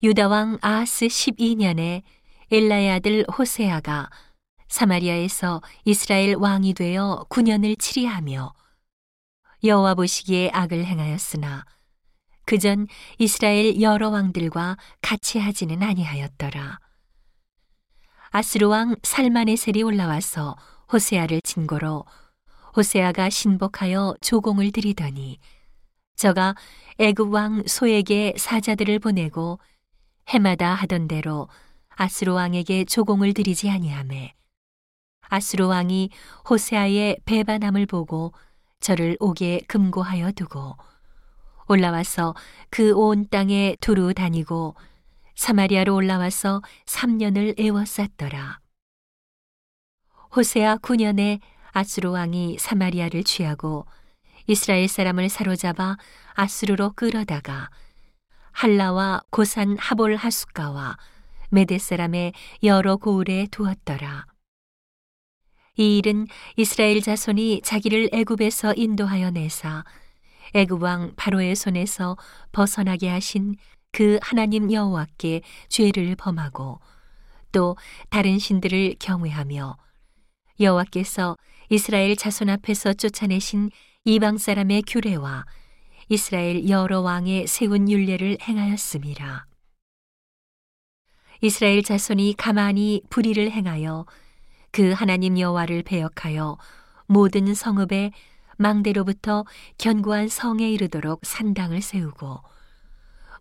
유다 왕 아하스 12년에 엘라의 아들 호세아가 사마리아에서 이스라엘 왕이 되어 9년을 치리하며 여호와 보시기에 악을 행하였으나 그 전 이스라엘 여러 왕들과 같이 하지는 아니하였더라. 아스루 왕 살마네셀이 올라와서 호세아를 진고로 호세아가 신복하여 조공을 드리더니 저가 애굽 왕 소에게 사자들을 보내고 해마다 하던 대로 아스로 왕에게 조공을 드리지 아니하매 아스로 왕이 호세아의 배반함을 보고 저를 옥에 금고하여 두고 올라와서 그 온 땅에 두루 다니고 사마리아로 올라와서 3년을 애워쌌더라. 호세아 9년에 아스로 왕이 사마리아를 취하고 이스라엘 사람을 사로잡아 아스루로 끌어다가 할라와 고산 하볼 하숫가와 메데 사람의 여러 고을에 두었더라. 이 일은 이스라엘 자손이 자기를 애굽에서 인도하여 내사 애굽 왕 바로의 손에서 벗어나게 하신 그 하나님 여호와께 죄를 범하고 또 다른 신들을 경외하며 여호와께서 이스라엘 자손 앞에서 쫓아내신 이방 사람의 규례와 이스라엘 여러 왕의 세운 율례를 행하였음이라. 이스라엘 자손이 가만히 불의를 행하여 그 하나님 여호와를 배역하여 모든 성읍에 망대로부터 견고한 성에 이르도록 산당을 세우고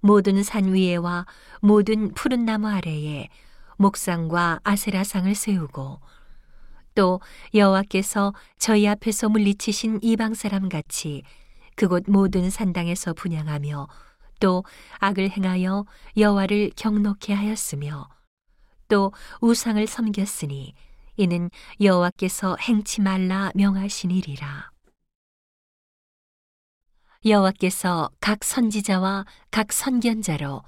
모든 산 위에와 모든 푸른 나무 아래에 목상과 아세라상을 세우고 또 여호와께서 저희 앞에서 물리치신 이방 사람 같이 그곳 모든 산당에서 분양하며 또 악을 행하여 여호와를 경노케 하였으며 또 우상을 섬겼으니 이는 여호와께서 행치 말라 명하신 일이라. 여호와께서 각 선지자와 각 선견자로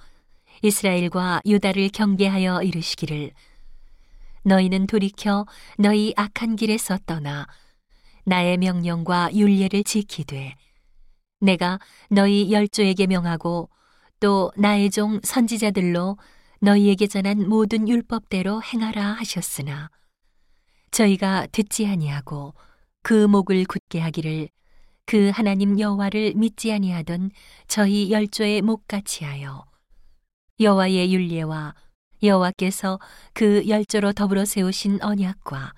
이스라엘과 유다를 경계하여 이르시기를 너희는 돌이켜 너희 악한 길에서 떠나 나의 명령과 윤례를 지키되 내가 너희 열조에게 명하고 또 나의 종 선지자들로 너희에게 전한 모든 율법대로 행하라 하셨으나 저희가 듣지 아니하고 그 목을 굳게 하기를 그 하나님 여호와를 믿지 아니하던 저희 열조의 목같이 하여 여호와의 윤례와 여호와께서 그 열조로 더불어 세우신 언약과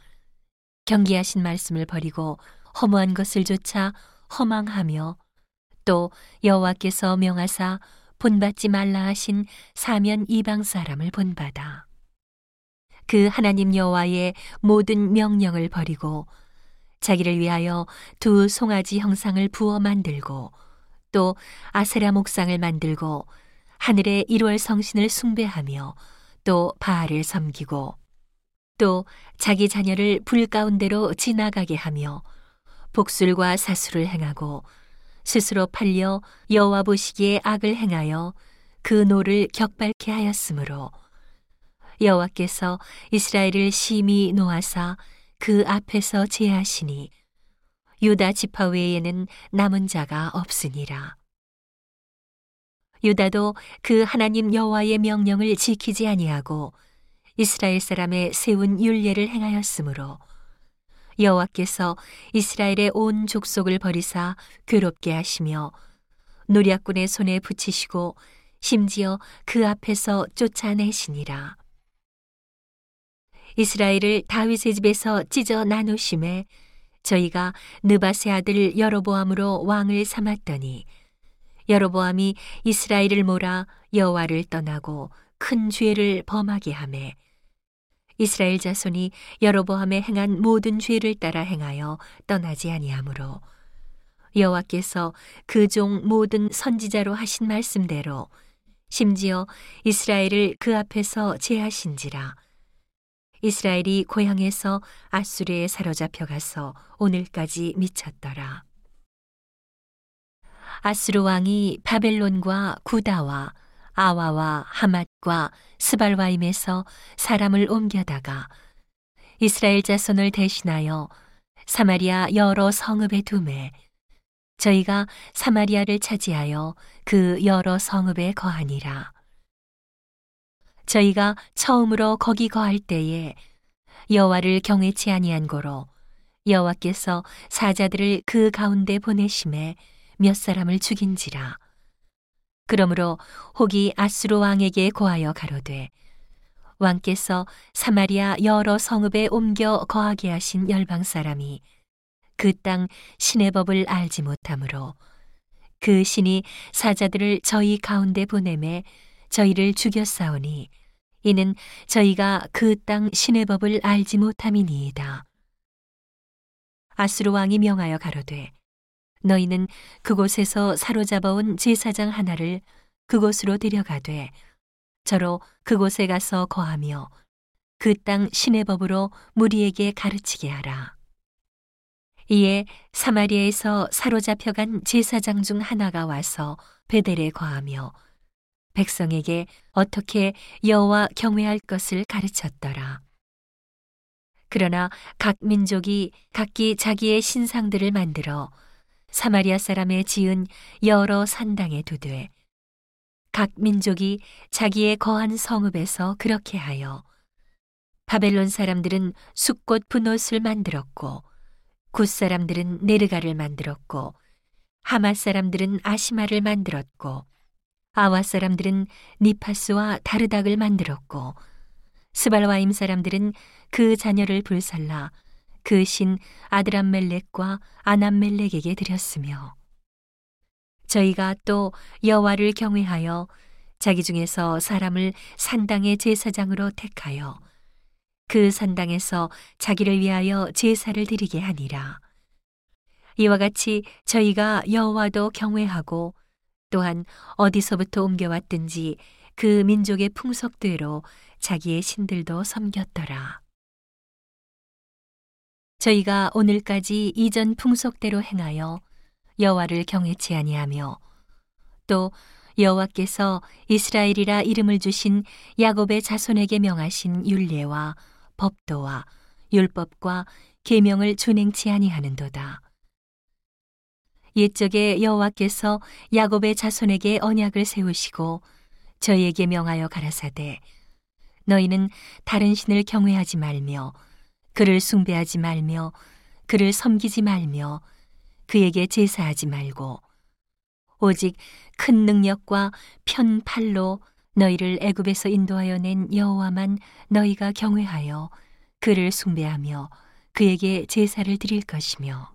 경계하신 말씀을 버리고 허무한 것을 조차 허망하며 또 여호와께서 명하사 본받지 말라 하신 사면 이방 사람을 본받아. 그 하나님 여호와의 모든 명령을 버리고 자기를 위하여 두 송아지 형상을 부어 만들고 또 아세라 목상을 만들고 하늘의 일월 성신을 숭배하며 또 바알을 섬기고 또 자기 자녀를 불 가운데로 지나가게 하며 복술과 사수를 행하고 스스로 팔려 여호와 보시기에 악을 행하여 그 노를 격발케 하였으므로 여호와께서 이스라엘을 심히 노하사 그 앞에서 제하시니 유다 지파 외에는 남은 자가 없으니라. 유다도 그 하나님 여호와의 명령을 지키지 아니하고 이스라엘 사람의 세운 율례를 행하였으므로 여호와께서 이스라엘의 온 족속을 버리사 괴롭게 하시며 노략군의 손에 붙이시고 심지어 그 앞에서 쫓아내시니라. 이스라엘을 다윗의 집에서 찢어 나누심에 저희가 느바세 아들 여로보암으로 왕을 삼았더니 여로보암이 이스라엘을 몰아 여호와를 떠나고 큰 죄를 범하게 하매 이스라엘 자손이 여로보암에 행한 모든 죄를 따라 행하여 떠나지 아니하므로 여호와께서 그 종 모든 선지자로 하신 말씀대로 심지어 이스라엘을 그 앞에서 제하신지라 이스라엘이 고향에서 아수르에 사로잡혀 가서 오늘까지 미쳤더라. 아수르 왕이 바벨론과 구다와 아와와 하맛과 스발와임에서 사람을 옮겨다가 이스라엘 자손을 대신하여 사마리아 여러 성읍에 두매 저희가 사마리아를 차지하여 그 여러 성읍에 거하니라. 저희가 처음으로 거기 거할 때에 여호와를 경외치 아니한 고로 여호와께서 사자들을 그 가운데 보내심에 몇 사람을 죽인지라. 그러므로 혹이 아수르 왕에게 고하여 가로되 왕께서 사마리아 여러 성읍에 옮겨 거하게 하신 열방 사람이 그 땅 신의 법을 알지 못하므로 그 신이 사자들을 저희 가운데 보내매 저희를 죽였사오니 이는 저희가 그 땅 신의 법을 알지 못함이니이다. 아수르 왕이 명하여 가로되 너희는 그곳에서 사로잡아온 제사장 하나를 그곳으로 데려가되 저로 그곳에 가서 거하며 그 땅 신의 법으로 무리에게 가르치게 하라. 이에 사마리아에서 사로잡혀간 제사장 중 하나가 와서 베델에 거하며 백성에게 어떻게 여호와 경외할 것을 가르쳤더라. 그러나 각 민족이 각기 자기의 신상들을 만들어 사마리아 사람의 지은 여러 산당에 두되 각 민족이 자기의 거한 성읍에서 그렇게 하여 바벨론 사람들은 숙곳브놋을 만들었고 굿 사람들은 네르갈을 만들었고 하맛 사람들은 아시마를 만들었고 아와 사람들은 닙하스와 다르닥을 만들었고 스발와임 사람들은 그 자녀를 불살라 그 신 아드람멜렉과 아남멜렉에게 드렸으며 저희가 또 여호와를 경외하여 자기 중에서 사람을 산당의 제사장으로 택하여 그 산당에서 자기를 위하여 제사를 드리게 하니라. 이와 같이 저희가 여호와도 경외하고 또한 어디서부터 옮겨왔든지 그 민족의 풍속대로 자기의 신들도 섬겼더라. 저희가 오늘까지 이전 풍속대로 행하여 여호와를 경외치 아니하며 또 여호와께서 이스라엘이라 이름을 주신 야곱의 자손에게 명하신 율례와 법도와 율법과 계명을 준행치 아니하는도다. 옛적에 여호와께서 야곱의 자손에게 언약을 세우시고 저희에게 명하여 가라사대 너희는 다른 신을 경외하지 말며 그를 숭배하지 말며 그를 섬기지 말며 그에게 제사하지 말고 오직 큰 능력과 편팔로 너희를 애굽에서 인도하여 낸 여호와만 너희가 경외하여 그를 숭배하며 그에게 제사를 드릴 것이며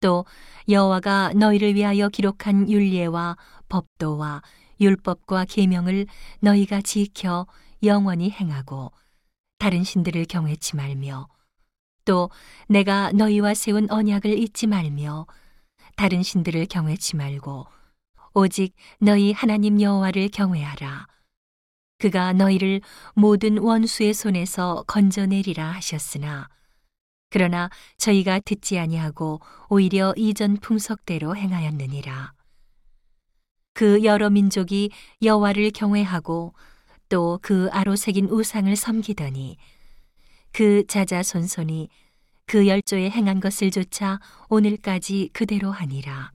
또 여호와가 너희를 위하여 기록한 율례와 법도와 율법과 계명을 너희가 지켜 영원히 행하고 다른 신들을 경외치 말며 또 내가 너희와 세운 언약을 잊지 말며 다른 신들을 경외치 말고 오직 너희 하나님 여호와를 경외하라. 그가 너희를 모든 원수의 손에서 건져내리라 하셨으나 그러나 저희가 듣지 아니하고 오히려 이전 풍속대로 행하였느니라. 그 여러 민족이 여호와를 경외하고 또 그 아로 새긴 우상을 섬기더니 그 자자손손이 그 열조에 행한 것을 조차 오늘까지 그대로 하니라.